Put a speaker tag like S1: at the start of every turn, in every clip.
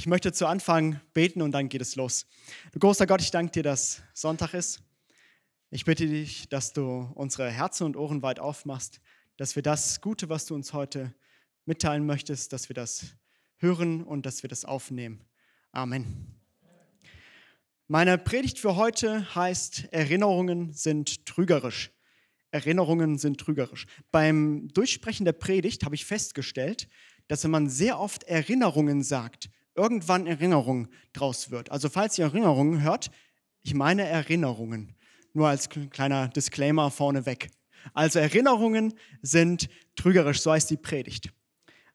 S1: Ich möchte zu Anfang beten und dann geht es los. Du großer Gott, ich danke dir, dass Sonntag ist. Ich bitte dich, dass du unsere Herzen und Ohren weit aufmachst, dass wir das Gute, was du uns heute mitteilen möchtest, dass wir das hören und dass wir das aufnehmen. Amen. Meine Predigt für heute heißt, Erinnerungen sind trügerisch. Erinnerungen sind trügerisch. Beim Durchsprechen der Predigt habe ich festgestellt, dass wenn man sehr oft Erinnerungen sagt, irgendwann Erinnerung draus wird. Also falls ihr Erinnerungen hört, ich meine Erinnerungen. Nur als kleiner Disclaimer vorneweg. Also Erinnerungen sind trügerisch, so heißt die Predigt.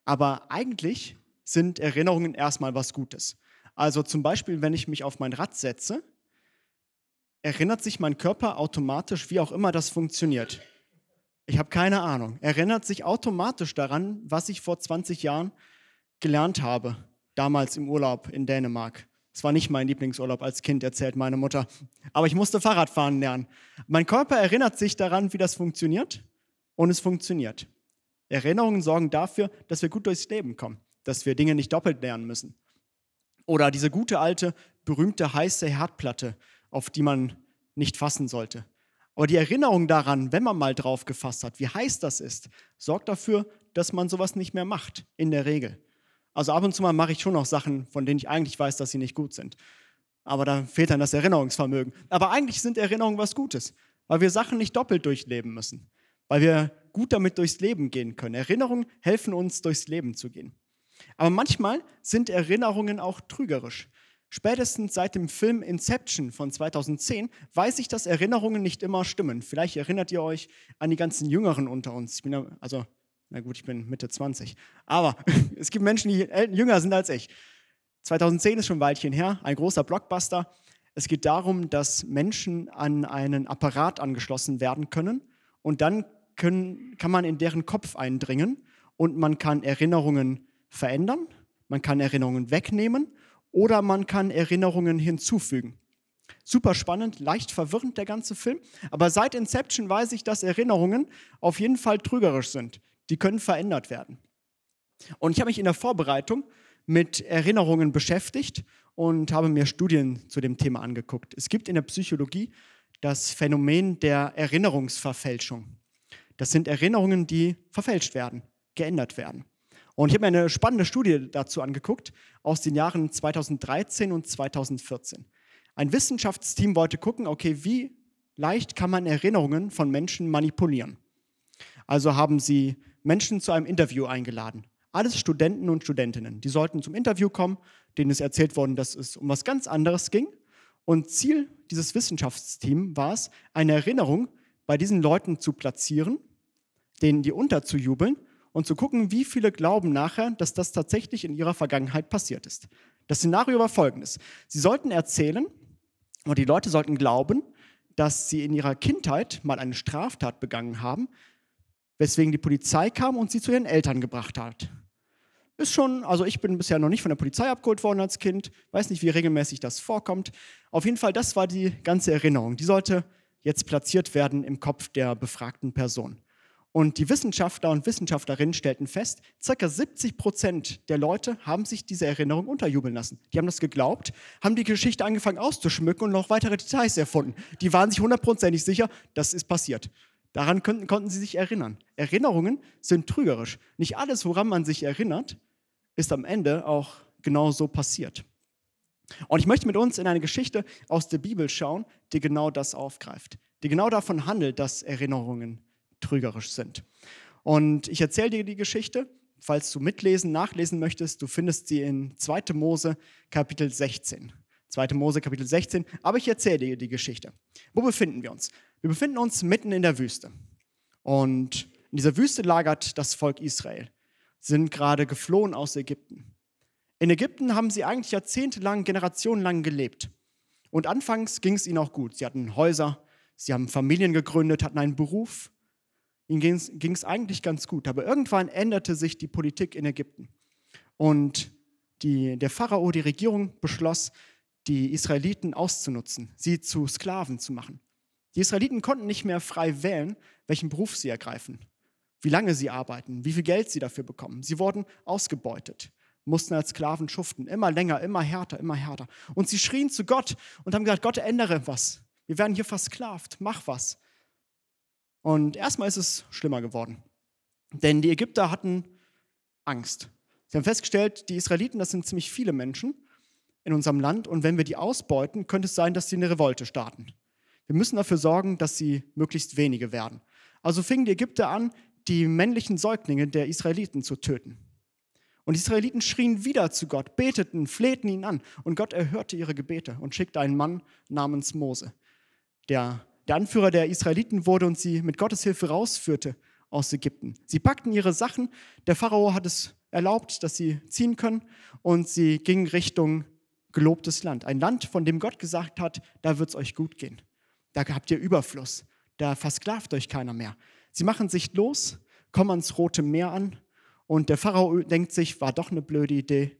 S1: Aber eigentlich sind Erinnerungen erstmal was Gutes. Also zum Beispiel, wenn ich mich auf mein Rad setze, erinnert sich mein Körper automatisch, wie auch immer das funktioniert. Ich habe keine Ahnung. Erinnert sich automatisch daran, was ich vor 20 Jahren gelernt habe, damals im Urlaub in Dänemark. Es war nicht mein Lieblingsurlaub als Kind, erzählt meine Mutter. Aber ich musste Fahrradfahren lernen. Mein Körper erinnert sich daran, wie das funktioniert und es funktioniert. Erinnerungen sorgen dafür, dass wir gut durchs Leben kommen, dass wir Dinge nicht doppelt lernen müssen. Oder diese gute alte, berühmte heiße Herdplatte, auf die man nicht fassen sollte. Aber die Erinnerung daran, wenn man mal drauf gefasst hat, wie heiß das ist, sorgt dafür, dass man sowas nicht mehr macht, in der Regel. Also ab und zu mal mache ich schon noch Sachen, von denen ich eigentlich weiß, dass sie nicht gut sind. Aber da fehlt dann das Erinnerungsvermögen. Aber eigentlich sind Erinnerungen was Gutes, weil wir Sachen nicht doppelt durchleben müssen, weil wir gut damit durchs Leben gehen können. Erinnerungen helfen uns, durchs Leben zu gehen. Aber manchmal sind Erinnerungen auch trügerisch. Spätestens seit dem Film Inception von 2010 weiß ich, dass Erinnerungen nicht immer stimmen. Vielleicht erinnert ihr euch an die ganzen Jüngeren unter uns. Ich bin ja, also, na gut, ich bin Mitte 20. Aber es gibt Menschen, die jünger sind als ich. 2010 ist schon ein Weilchen her, ein großer Blockbuster. Es geht darum, dass Menschen an einen Apparat angeschlossen werden können und dann können, kann man in deren Kopf eindringen und man kann Erinnerungen verändern, man kann Erinnerungen wegnehmen oder man kann Erinnerungen hinzufügen. Super spannend, leicht verwirrend der ganze Film, aber seit Inception weiß ich, dass Erinnerungen auf jeden Fall trügerisch sind. Die können verändert werden. Und ich habe mich in der Vorbereitung mit Erinnerungen beschäftigt und habe mir Studien zu dem Thema angeguckt. Es gibt in der Psychologie das Phänomen der Erinnerungsverfälschung. Das sind Erinnerungen, die verfälscht werden, geändert werden. Und ich habe mir eine spannende Studie dazu angeguckt aus den Jahren 2013 und 2014. Ein Wissenschaftsteam wollte gucken, okay, wie leicht kann man Erinnerungen von Menschen manipulieren. Also haben sie Menschen zu einem Interview eingeladen. Alles Studenten und Studentinnen. Die sollten zum Interview kommen, denen ist erzählt worden, dass es um was ganz anderes ging. Und Ziel dieses Wissenschaftsteams war es, eine Erinnerung bei diesen Leuten zu platzieren, denen die unterzujubeln und zu gucken, wie viele glauben nachher, dass das tatsächlich in ihrer Vergangenheit passiert ist. Das Szenario war folgendes. Sie sollten erzählen, oder die Leute sollten glauben, dass sie in ihrer Kindheit mal eine Straftat begangen haben, weswegen die Polizei kam und sie zu ihren Eltern gebracht hat. Ist schon, also ich bin bisher noch nicht von der Polizei abgeholt worden als Kind, weiß nicht, wie regelmäßig das vorkommt. Auf jeden Fall, das war die ganze Erinnerung. Die sollte jetzt platziert werden im Kopf der befragten Person. Und die Wissenschaftler und Wissenschaftlerinnen stellten fest, ca. 70 Prozent der Leute haben sich diese Erinnerung unterjubeln lassen. Die haben das geglaubt, haben die Geschichte angefangen auszuschmücken und noch weitere Details erfunden. Die waren sich hundertprozentig sicher, das ist passiert. Daran konnten, konnten sie sich erinnern. Erinnerungen sind trügerisch. Nicht alles, woran man sich erinnert, ist am Ende auch genau so passiert. Und ich möchte mit uns in eine Geschichte aus der Bibel schauen, die genau das aufgreift, die genau davon handelt, dass Erinnerungen trügerisch sind. Und ich erzähle dir die Geschichte, falls du mitlesen, nachlesen möchtest. Du findest sie in 2. Mose Kapitel 16. 2. Mose Kapitel 16. Aber ich erzähle dir die Geschichte. Wo befinden wir uns? Wir befinden uns mitten in der Wüste. Und in dieser Wüste lagert das Volk Israel. Sie sind gerade geflohen aus Ägypten. In Ägypten haben sie eigentlich jahrzehntelang, generationenlang gelebt. Und anfangs ging es ihnen auch gut. Sie hatten Häuser, sie haben Familien gegründet, hatten einen Beruf. Ihnen ging es eigentlich ganz gut. Aber irgendwann änderte sich die Politik in Ägypten. Und die, der Pharao, die Regierung, beschloss, die Israeliten auszunutzen, sie zu Sklaven zu machen. Die Israeliten konnten nicht mehr frei wählen, welchen Beruf sie ergreifen, wie lange sie arbeiten, wie viel Geld sie dafür bekommen. Sie wurden ausgebeutet. mussten als Sklaven schuften. Immer länger, immer härter, immer härter. Und sie schrien zu Gott und haben gesagt, Gott, ändere was. Wir werden hier versklavt, mach was. Und erstmal ist es schlimmer geworden. Denn die Ägypter hatten Angst. Sie haben festgestellt, die Israeliten, das sind ziemlich viele Menschen in unserem Land. Und wenn wir die ausbeuten, könnte es sein, dass sie eine Revolte starten. Wir müssen dafür sorgen, dass sie möglichst wenige werden. Also fingen die Ägypter an, die männlichen Säuglinge der Israeliten zu töten. Und die Israeliten schrien wieder zu Gott, beteten, flehten ihn an. Und Gott erhörte ihre Gebete und schickte einen Mann namens Mose, der der Anführer der Israeliten wurde und sie mit Gottes Hilfe rausführte aus Ägypten. Sie packten ihre Sachen, der Pharao hat es erlaubt, dass sie ziehen können und sie gingen Richtung gelobtes Land. Ein Land, von dem Gott gesagt hat, da wird es euch gut gehen. Da habt ihr Überfluss, da versklavt euch keiner mehr. Sie machen sich los, kommen ans Rote Meer an und der Pharao denkt sich, war doch eine blöde Idee,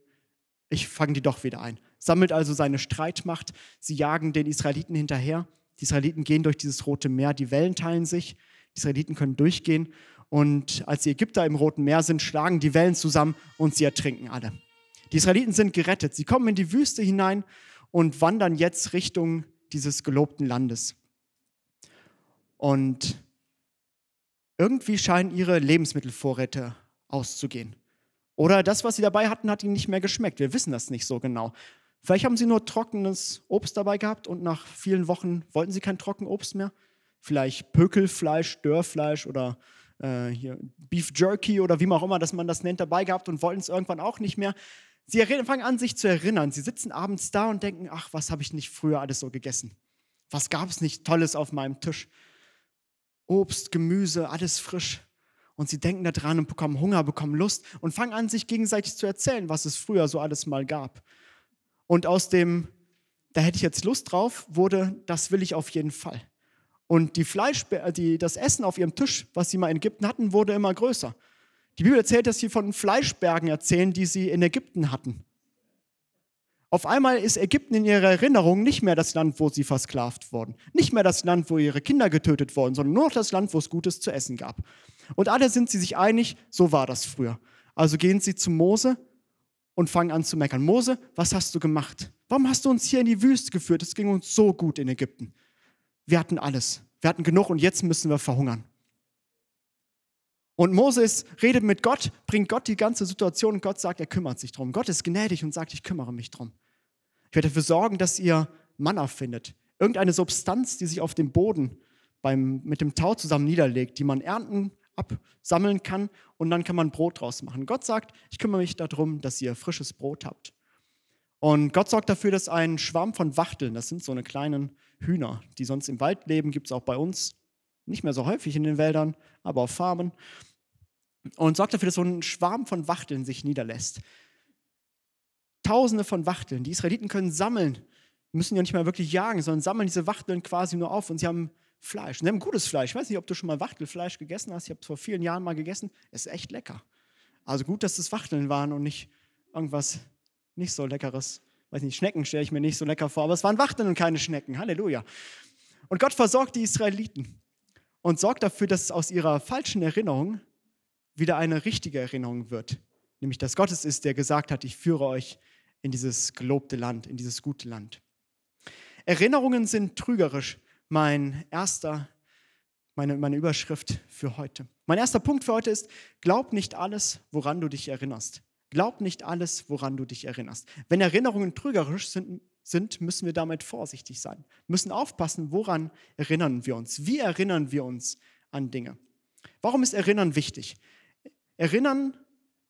S1: ich fange die doch wieder ein. Sammelt also seine Streitmacht, sie jagen den Israeliten hinterher. Die Israeliten gehen durch dieses Rote Meer, die Wellen teilen sich, die Israeliten können durchgehen und als die Ägypter im Roten Meer sind, schlagen die Wellen zusammen und sie ertrinken alle. Die Israeliten sind gerettet, sie kommen in die Wüste hinein und wandern jetzt Richtung dieses gelobten Landes. Und irgendwie scheinen ihre Lebensmittelvorräte auszugehen. Oder das, was sie dabei hatten, hat ihnen nicht mehr geschmeckt. Wir wissen das nicht so genau. Vielleicht haben sie nur trockenes Obst dabei gehabt und nach vielen Wochen wollten sie kein Trockenobst mehr. Vielleicht Pökelfleisch, Dörrfleisch oder äh, hier Beef Jerky oder wie auch immer, dass man das nennt, dabei gehabt und wollten es irgendwann auch nicht mehr. Sie fangen an, sich zu erinnern. Sie sitzen abends da und denken, ach, was habe ich nicht früher alles so gegessen? Was gab es nicht Tolles auf meinem Tisch? Obst, Gemüse, alles frisch. Und sie denken daran und bekommen Hunger, bekommen Lust und fangen an, sich gegenseitig zu erzählen, was es früher so alles mal gab. Und aus dem, da hätte ich jetzt Lust drauf, wurde, das will ich auf jeden Fall. Und die Fleisch, die, das Essen auf ihrem Tisch, was sie mal in Ägypten hatten, wurde immer größer. Die Bibel erzählt, dass sie von Fleischbergen erzählen, die sie in Ägypten hatten. Auf einmal ist Ägypten in ihrer Erinnerung nicht mehr das Land, wo sie versklavt wurden, nicht mehr das Land, wo ihre Kinder getötet wurden, sondern nur noch das Land, wo es Gutes zu essen gab. Und alle sind sie sich einig, so war das früher. Also gehen sie zu Mose und fangen an zu meckern. Mose, was hast du gemacht? Warum hast du uns hier in die Wüste geführt? Es ging uns so gut in Ägypten. Wir hatten alles. Wir hatten genug und jetzt müssen wir verhungern. Und Moses redet mit Gott, bringt Gott die ganze Situation und Gott sagt, er kümmert sich drum. Gott ist gnädig und sagt, ich kümmere mich drum. Ich werde dafür sorgen, dass ihr Manna findet. Irgendeine Substanz, die sich auf dem Boden beim, mit dem Tau zusammen niederlegt, die man ernten, absammeln kann und dann kann man Brot draus machen. Gott sagt, ich kümmere mich darum, dass ihr frisches Brot habt. Und Gott sorgt dafür, dass ein Schwarm von Wachteln, das sind so eine kleinen Hühner, die sonst im Wald leben, gibt es auch bei uns, nicht mehr so häufig in den Wäldern, aber auf Farmen. Und sorgt dafür, dass so ein Schwarm von Wachteln sich niederlässt. Tausende von Wachteln. Die Israeliten können sammeln, müssen ja nicht mal wirklich jagen, sondern sammeln diese Wachteln quasi nur auf und sie haben Fleisch. Und sie haben gutes Fleisch. Ich weiß nicht, ob du schon mal Wachtelfleisch gegessen hast. Ich habe es vor vielen Jahren mal gegessen. Es ist echt lecker. Also gut, dass es Wachteln waren und nicht irgendwas nicht so leckeres. Weiß nicht, Schnecken stelle ich mir nicht so lecker vor, aber es waren Wachteln und keine Schnecken. Halleluja. Und Gott versorgt die Israeliten und sorgt dafür, dass aus ihrer falschen Erinnerung wieder eine richtige Erinnerung wird. Nämlich, dass Gott es ist, der gesagt hat, ich führe euch in dieses gelobte Land, in dieses gute Land. Erinnerungen sind trügerisch. Mein erster, meine, meine Überschrift für heute. Mein erster Punkt für heute ist, glaub nicht alles, woran du dich erinnerst. Glaub nicht alles, woran du dich erinnerst. Wenn Erinnerungen trügerisch sind, sind, müssen wir damit vorsichtig sein. Müssen aufpassen, woran erinnern wir uns? Wie erinnern wir uns an Dinge? Warum ist Erinnern wichtig? Erinnern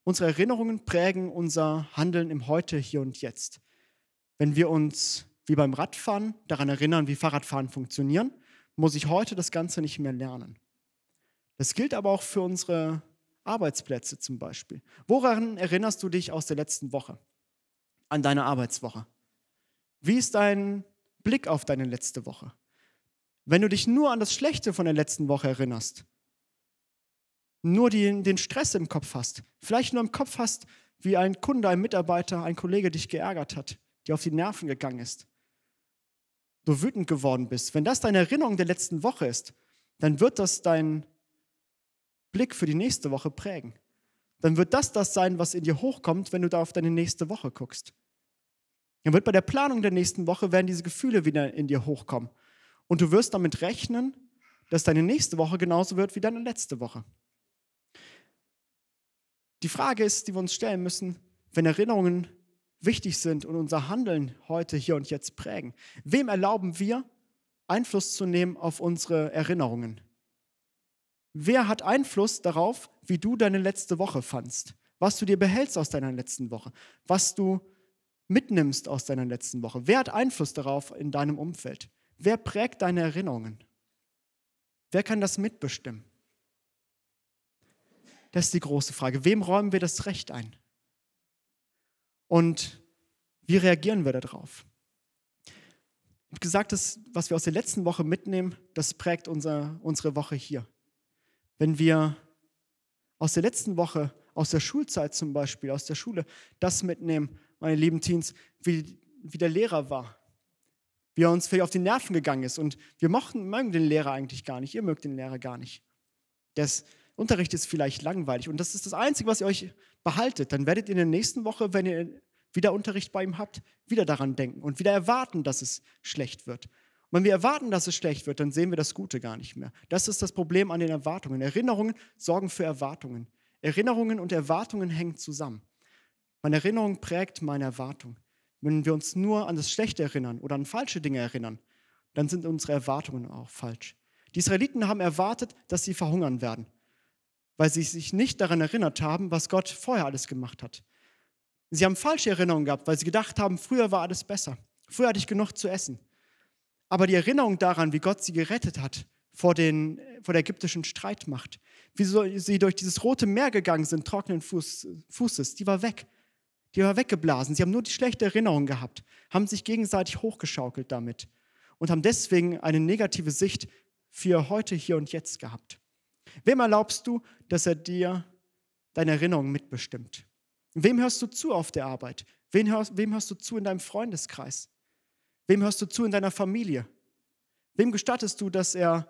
S1: Unsere Erinnerungen prägen unser Handeln im Heute, hier und jetzt. Wenn wir uns wie beim Radfahren daran erinnern, wie Fahrradfahren funktionieren, muss ich heute das Ganze nicht mehr lernen. Das gilt aber auch für unsere Arbeitsplätze zum Beispiel. Woran erinnerst du dich aus der letzten Woche? An deine Arbeitswoche. Wie ist dein Blick auf deine letzte Woche? Wenn du dich nur an das Schlechte von der letzten Woche erinnerst, nur die, den Stress im Kopf hast, vielleicht nur im Kopf hast, wie ein Kunde, ein Mitarbeiter, ein Kollege dich geärgert hat, dir auf die Nerven gegangen ist, du wütend geworden bist, wenn das deine Erinnerung der letzten Woche ist, dann wird das deinen Blick für die nächste Woche prägen. dann wird das das sein, was in dir hochkommt, wenn du da auf deine nächste Woche guckst. Dann wird bei der Planung der nächsten Woche werden diese Gefühle wieder in dir hochkommen. Und du wirst damit rechnen, dass deine nächste Woche genauso wird wie deine letzte Woche. Die Frage ist, die wir uns stellen müssen, wenn Erinnerungen wichtig sind und unser Handeln heute, hier und jetzt prägen, wem erlauben wir, Einfluss zu nehmen auf unsere Erinnerungen? Wer hat Einfluss darauf, wie du deine letzte Woche fandst? Was du dir behältst aus deiner letzten Woche? Was du mitnimmst aus deiner letzten Woche? Wer hat Einfluss darauf in deinem Umfeld? Wer prägt deine Erinnerungen? Wer kann das mitbestimmen? Das ist die große Frage. Wem räumen wir das Recht ein? Und wie reagieren wir darauf? Ich habe gesagt, das, was wir aus der letzten Woche mitnehmen, das prägt unser, unsere Woche hier. Wenn wir aus der letzten Woche, aus der Schulzeit zum Beispiel, aus der Schule, das mitnehmen, meine lieben Teens, wie, wie der Lehrer war, wie er uns vielleicht auf die Nerven gegangen ist. Und wir mochten, mögen den Lehrer eigentlich gar nicht. Ihr mögt den Lehrer gar nicht. Der Unterricht ist vielleicht langweilig. Und das ist das Einzige, was ihr euch behaltet. Dann werdet ihr in der nächsten Woche, wenn ihr wieder Unterricht bei ihm habt, wieder daran denken und wieder erwarten, dass es schlecht wird. Und wenn wir erwarten, dass es schlecht wird, dann sehen wir das Gute gar nicht mehr. Das ist das Problem an den Erwartungen. Erinnerungen sorgen für Erwartungen. Erinnerungen und Erwartungen hängen zusammen. Meine Erinnerung prägt meine Erwartung. Wenn wir uns nur an das Schlechte erinnern oder an falsche Dinge erinnern, dann sind unsere Erwartungen auch falsch. Die Israeliten haben erwartet, dass sie verhungern werden, weil sie sich nicht daran erinnert haben, was Gott vorher alles gemacht hat. Sie haben falsche Erinnerungen gehabt, weil sie gedacht haben, früher war alles besser. Früher hatte ich genug zu essen. Aber die Erinnerung daran, wie Gott sie gerettet hat vor, den, vor der ägyptischen Streitmacht, wie sie durch dieses rote Meer gegangen sind, trockenen Fuß, Fußes, die war weg. Die war weggeblasen. Sie haben nur die schlechte Erinnerung gehabt, haben sich gegenseitig hochgeschaukelt damit und haben deswegen eine negative Sicht für heute, hier und jetzt gehabt. Wem erlaubst du, dass er dir deine Erinnerungen mitbestimmt? Wem hörst du zu auf der Arbeit? Wem hörst, wem hörst du zu in deinem Freundeskreis? Wem hörst du zu in deiner Familie? Wem gestattest du, dass er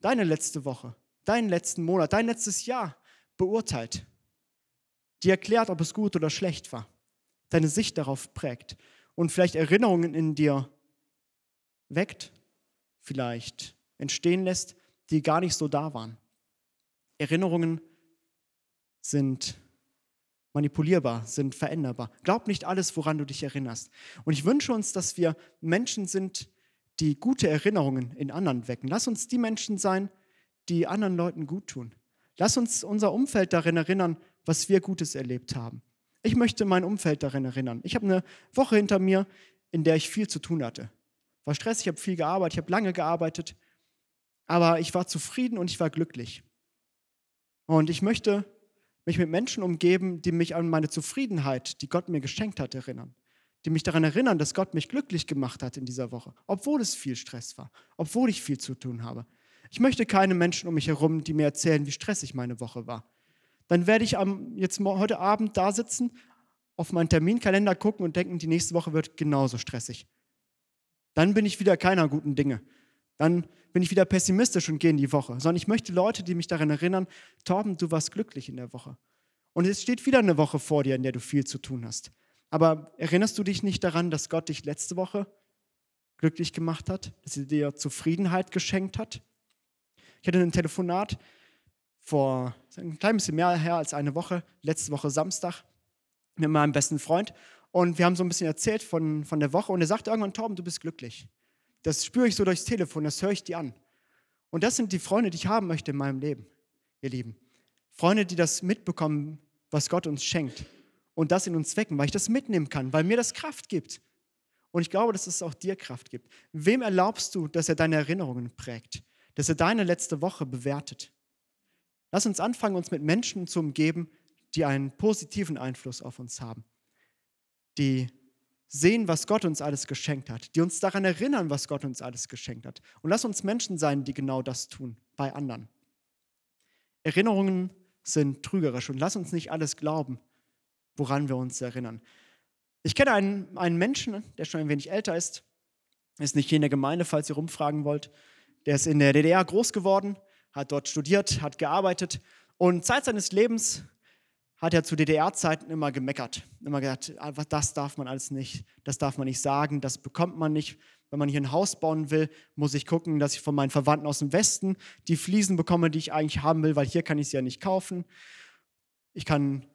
S1: deine letzte Woche, deinen letzten Monat, dein letztes Jahr beurteilt? Die erklärt, ob es gut oder schlecht war deine Sicht darauf prägt und vielleicht Erinnerungen in dir weckt, vielleicht entstehen lässt, die gar nicht so da waren. Erinnerungen sind manipulierbar, sind veränderbar. Glaub nicht alles, woran du dich erinnerst. Und ich wünsche uns, dass wir Menschen sind, die gute Erinnerungen in anderen wecken. Lass uns die Menschen sein, die anderen Leuten gut tun. Lass uns unser Umfeld darin erinnern, was wir Gutes erlebt haben. Ich möchte mein Umfeld daran erinnern. Ich habe eine Woche hinter mir, in der ich viel zu tun hatte. War stressig, ich habe viel gearbeitet, ich habe lange gearbeitet, aber ich war zufrieden und ich war glücklich. Und ich möchte mich mit Menschen umgeben, die mich an meine Zufriedenheit, die Gott mir geschenkt hat, erinnern. Die mich daran erinnern, dass Gott mich glücklich gemacht hat in dieser Woche, obwohl es viel Stress war, obwohl ich viel zu tun habe. Ich möchte keine Menschen um mich herum, die mir erzählen, wie stressig meine Woche war dann werde ich am, jetzt heute Abend da sitzen, auf meinen Terminkalender gucken und denken, die nächste Woche wird genauso stressig. Dann bin ich wieder keiner guten Dinge. Dann bin ich wieder pessimistisch und gehe in die Woche. Sondern ich möchte Leute, die mich daran erinnern, Torben, du warst glücklich in der Woche. Und es steht wieder eine Woche vor dir, in der du viel zu tun hast. Aber erinnerst du dich nicht daran, dass Gott dich letzte Woche glücklich gemacht hat, dass er dir Zufriedenheit geschenkt hat? Ich hatte ein Telefonat vor ein klein bisschen mehr her als eine Woche, letzte Woche Samstag, mit meinem besten Freund. Und wir haben so ein bisschen erzählt von, von der Woche. Und er sagte irgendwann, Torben, du bist glücklich. Das spüre ich so durchs Telefon, das höre ich dir an. Und das sind die Freunde, die ich haben möchte in meinem Leben, ihr Lieben. Freunde, die das mitbekommen, was Gott uns schenkt. Und das in uns wecken, weil ich das mitnehmen kann, weil mir das Kraft gibt. Und ich glaube, dass es auch dir Kraft gibt. Wem erlaubst du, dass er deine Erinnerungen prägt? Dass er deine letzte Woche bewertet? Lass uns anfangen, uns mit Menschen zu umgeben, die einen positiven Einfluss auf uns haben, die sehen, was Gott uns alles geschenkt hat, die uns daran erinnern, was Gott uns alles geschenkt hat. Und lass uns Menschen sein, die genau das tun bei anderen. Erinnerungen sind trügerisch und lass uns nicht alles glauben, woran wir uns erinnern. Ich kenne einen, einen Menschen, der schon ein wenig älter ist, ist nicht hier in der Gemeinde, falls ihr rumfragen wollt. Der ist in der DDR groß geworden, hat dort studiert, hat gearbeitet und Zeit seines Lebens hat er zu DDR-Zeiten immer gemeckert. Immer gesagt, ah, das darf man alles nicht, das darf man nicht sagen, das bekommt man nicht. Wenn man hier ein Haus bauen will, muss ich gucken, dass ich von meinen Verwandten aus dem Westen die Fliesen bekomme, die ich eigentlich haben will, weil hier kann ich sie ja nicht kaufen. Ich kann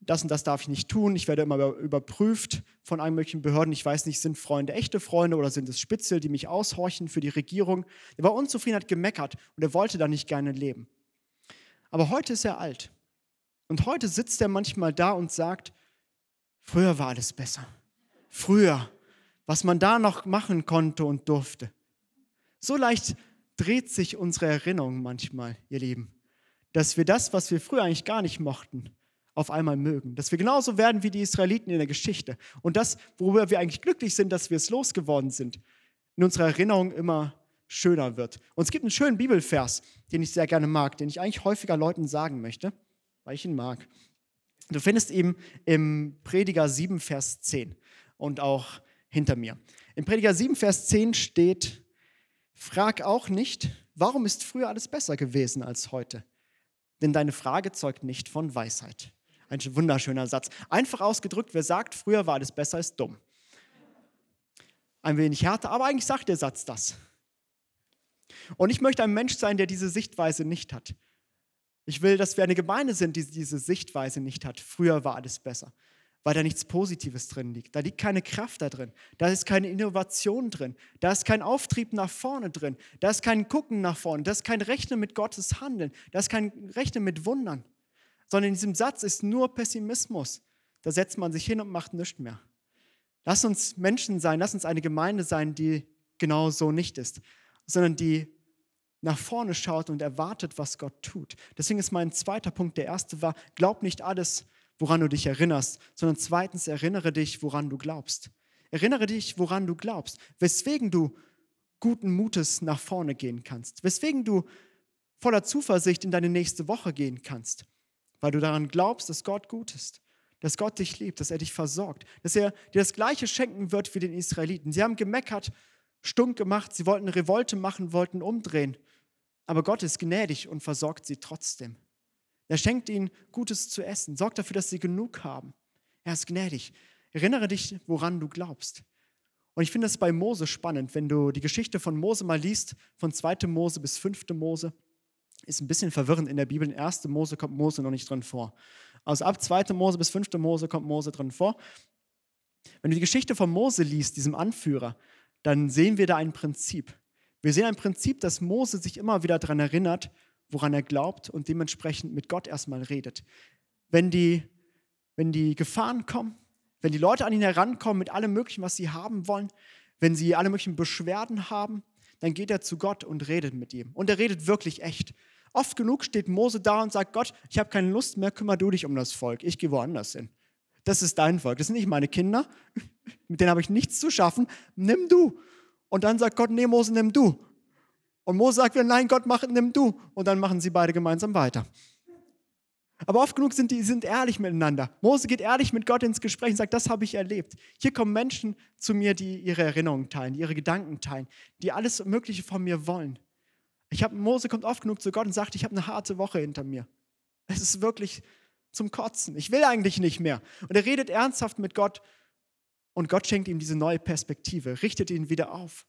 S1: das und das darf ich nicht tun. Ich werde immer überprüft von allen möglichen Behörden. Ich weiß nicht, sind Freunde echte Freunde oder sind es Spitzel, die mich aushorchen für die Regierung. Er war unzufrieden, hat gemeckert und er wollte da nicht gerne leben. Aber heute ist er alt. Und heute sitzt er manchmal da und sagt, früher war alles besser. Früher, was man da noch machen konnte und durfte. So leicht dreht sich unsere Erinnerung manchmal, ihr Lieben, dass wir das, was wir früher eigentlich gar nicht mochten, auf einmal mögen. Dass wir genauso werden wie die Israeliten in der Geschichte. Und das, worüber wir eigentlich glücklich sind, dass wir es losgeworden sind, in unserer Erinnerung immer schöner wird. Und es gibt einen schönen Bibelvers, den ich sehr gerne mag, den ich eigentlich häufiger Leuten sagen möchte weil ich ihn mag. Du findest ihn im Prediger 7, Vers 10 und auch hinter mir. Im Prediger 7, Vers 10 steht, frag auch nicht, warum ist früher alles besser gewesen als heute? Denn deine Frage zeugt nicht von Weisheit. Ein wunderschöner Satz. Einfach ausgedrückt, wer sagt, früher war alles besser, ist dumm. Ein wenig härter, aber eigentlich sagt der Satz das. Und ich möchte ein Mensch sein, der diese Sichtweise nicht hat. Ich will, dass wir eine Gemeinde sind, die diese Sichtweise nicht hat. Früher war alles besser, weil da nichts Positives drin liegt. Da liegt keine Kraft da drin. Da ist keine Innovation drin. Da ist kein Auftrieb nach vorne drin. Da ist kein Gucken nach vorne. Da ist kein Rechnen mit Gottes Handeln. Da ist kein Rechnen mit Wundern. Sondern in diesem Satz ist nur Pessimismus. Da setzt man sich hin und macht nichts mehr. Lass uns Menschen sein, lass uns eine Gemeinde sein, die genau so nicht ist, sondern die nach vorne schaut und erwartet, was Gott tut. Deswegen ist mein zweiter Punkt, der erste war, glaub nicht alles, woran du dich erinnerst, sondern zweitens erinnere dich, woran du glaubst. Erinnere dich, woran du glaubst, weswegen du guten Mutes nach vorne gehen kannst, weswegen du voller Zuversicht in deine nächste Woche gehen kannst, weil du daran glaubst, dass Gott gut ist, dass Gott dich liebt, dass er dich versorgt, dass er dir das Gleiche schenken wird wie den Israeliten. Sie haben gemeckert, stunk gemacht, sie wollten Revolte machen, wollten umdrehen. Aber Gott ist gnädig und versorgt sie trotzdem. Er schenkt ihnen Gutes zu essen, sorgt dafür, dass sie genug haben. Er ist gnädig. Erinnere dich, woran du glaubst. Und ich finde es bei Mose spannend, wenn du die Geschichte von Mose mal liest, von 2. Mose bis 5. Mose, ist ein bisschen verwirrend in der Bibel. In 1. Mose kommt Mose noch nicht drin vor. Also ab 2. Mose bis 5. Mose kommt Mose drin vor. Wenn du die Geschichte von Mose liest, diesem Anführer, dann sehen wir da ein Prinzip. Wir sehen im Prinzip, dass Mose sich immer wieder daran erinnert, woran er glaubt und dementsprechend mit Gott erstmal redet. Wenn die, wenn die Gefahren kommen, wenn die Leute an ihn herankommen mit allem Möglichen, was sie haben wollen, wenn sie alle möglichen Beschwerden haben, dann geht er zu Gott und redet mit ihm. Und er redet wirklich echt. Oft genug steht Mose da und sagt, Gott, ich habe keine Lust mehr, kümmere du dich um das Volk, ich gehe woanders hin. Das ist dein Volk, das sind nicht meine Kinder, mit denen habe ich nichts zu schaffen, nimm du. Und dann sagt Gott, nee, Mose, nimm du. Und Mose sagt nein, Gott, mach, nimm du. Und dann machen sie beide gemeinsam weiter. Aber oft genug sind die sind ehrlich miteinander. Mose geht ehrlich mit Gott ins Gespräch und sagt, das habe ich erlebt. Hier kommen Menschen zu mir, die ihre Erinnerungen teilen, die ihre Gedanken teilen, die alles Mögliche von mir wollen. Ich hab, Mose kommt oft genug zu Gott und sagt, ich habe eine harte Woche hinter mir. Es ist wirklich zum Kotzen. Ich will eigentlich nicht mehr. Und er redet ernsthaft mit Gott und Gott schenkt ihm diese neue Perspektive, richtet ihn wieder auf.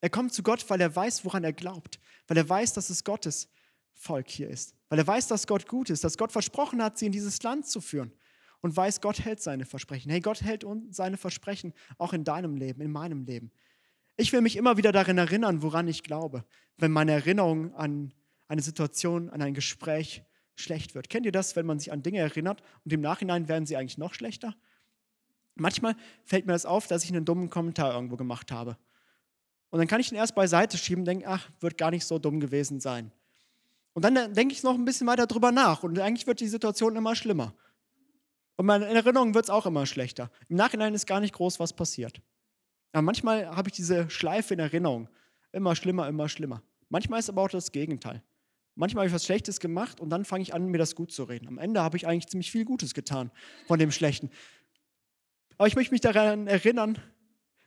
S1: Er kommt zu Gott, weil er weiß, woran er glaubt, weil er weiß, dass es Gottes Volk hier ist, weil er weiß, dass Gott gut ist, dass Gott versprochen hat, sie in dieses Land zu führen und weiß, Gott hält seine Versprechen. Hey, Gott hält seine Versprechen auch in deinem Leben, in meinem Leben. Ich will mich immer wieder daran erinnern, woran ich glaube, wenn meine Erinnerung an eine Situation, an ein Gespräch schlecht wird. Kennt ihr das, wenn man sich an Dinge erinnert und im Nachhinein werden sie eigentlich noch schlechter? Manchmal fällt mir das auf, dass ich einen dummen Kommentar irgendwo gemacht habe. Und dann kann ich ihn erst beiseite schieben und denken, ach, wird gar nicht so dumm gewesen sein. Und dann denke ich noch ein bisschen weiter drüber nach und eigentlich wird die Situation immer schlimmer. Und meine Erinnerung wird es auch immer schlechter. Im Nachhinein ist gar nicht groß was passiert. Aber manchmal habe ich diese Schleife in Erinnerung. Immer schlimmer, immer schlimmer. Manchmal ist aber auch das Gegenteil. Manchmal habe ich was Schlechtes gemacht und dann fange ich an, mir das gut zu reden. Am Ende habe ich eigentlich ziemlich viel Gutes getan von dem Schlechten. Aber ich möchte mich daran erinnern,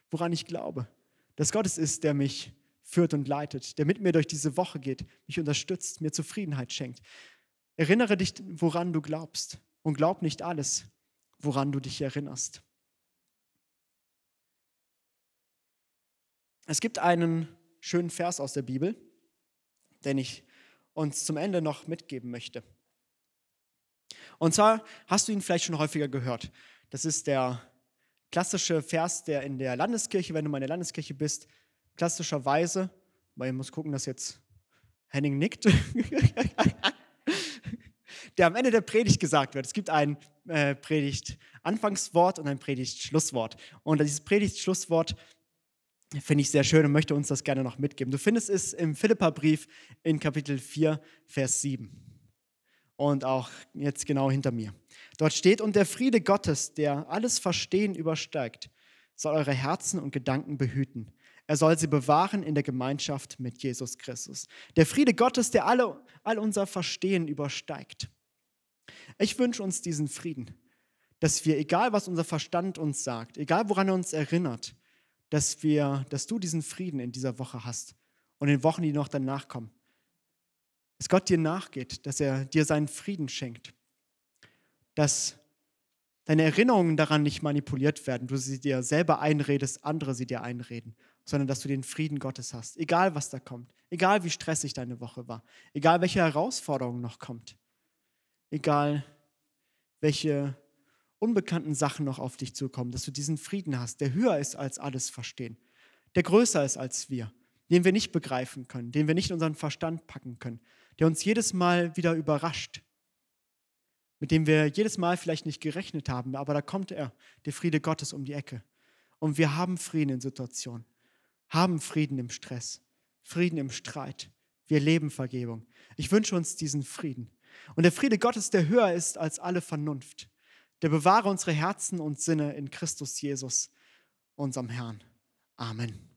S1: woran ich glaube. Dass Gott es ist, der mich führt und leitet, der mit mir durch diese Woche geht, mich unterstützt, mir Zufriedenheit schenkt. Erinnere dich, woran du glaubst. und glaub nicht alles, woran du dich erinnerst. Es gibt einen schönen Vers aus der Bibel, den ich uns zum Ende noch mitgeben möchte. Und zwar hast du ihn vielleicht schon häufiger gehört. Das ist der klassische Vers, der in der Landeskirche, wenn du mal in der Landeskirche bist, klassischerweise, weil ich muss gucken, dass jetzt Henning nickt, der am Ende der Predigt gesagt wird. Es gibt ein äh, Predigt-Anfangswort und ein Predigt-Schlusswort. Und dieses Predigt-Schlusswort finde ich sehr schön und möchte uns das gerne noch mitgeben. Du findest es im Philipperbrief in Kapitel 4, Vers 7. Und auch jetzt genau hinter mir. Dort steht, und der Friede Gottes, der alles Verstehen übersteigt, soll eure Herzen und Gedanken behüten. Er soll sie bewahren in der Gemeinschaft mit Jesus Christus. Der Friede Gottes, der alle, all unser Verstehen übersteigt. Ich wünsche uns diesen Frieden, dass wir, egal was unser Verstand uns sagt, egal woran er uns erinnert, dass wir, dass du diesen Frieden in dieser Woche hast und in Wochen, die noch danach kommen. Dass Gott dir nachgeht, dass er dir seinen Frieden schenkt. Dass deine Erinnerungen daran nicht manipuliert werden, du sie dir selber einredest, andere sie dir einreden, sondern dass du den Frieden Gottes hast, egal was da kommt, egal wie stressig deine Woche war, egal welche Herausforderung noch kommt, egal welche unbekannten Sachen noch auf dich zukommen, dass du diesen Frieden hast, der höher ist als alles Verstehen, der größer ist als wir, den wir nicht begreifen können, den wir nicht in unseren Verstand packen können, der uns jedes Mal wieder überrascht, mit dem wir jedes Mal vielleicht nicht gerechnet haben, aber da kommt er, der Friede Gottes um die Ecke. Und wir haben Frieden in Situationen, haben Frieden im Stress, Frieden im Streit. Wir leben Vergebung. Ich wünsche uns diesen Frieden. Und der Friede Gottes, der höher ist als alle Vernunft der bewahre unsere Herzen und Sinne in Christus Jesus, unserem Herrn. Amen.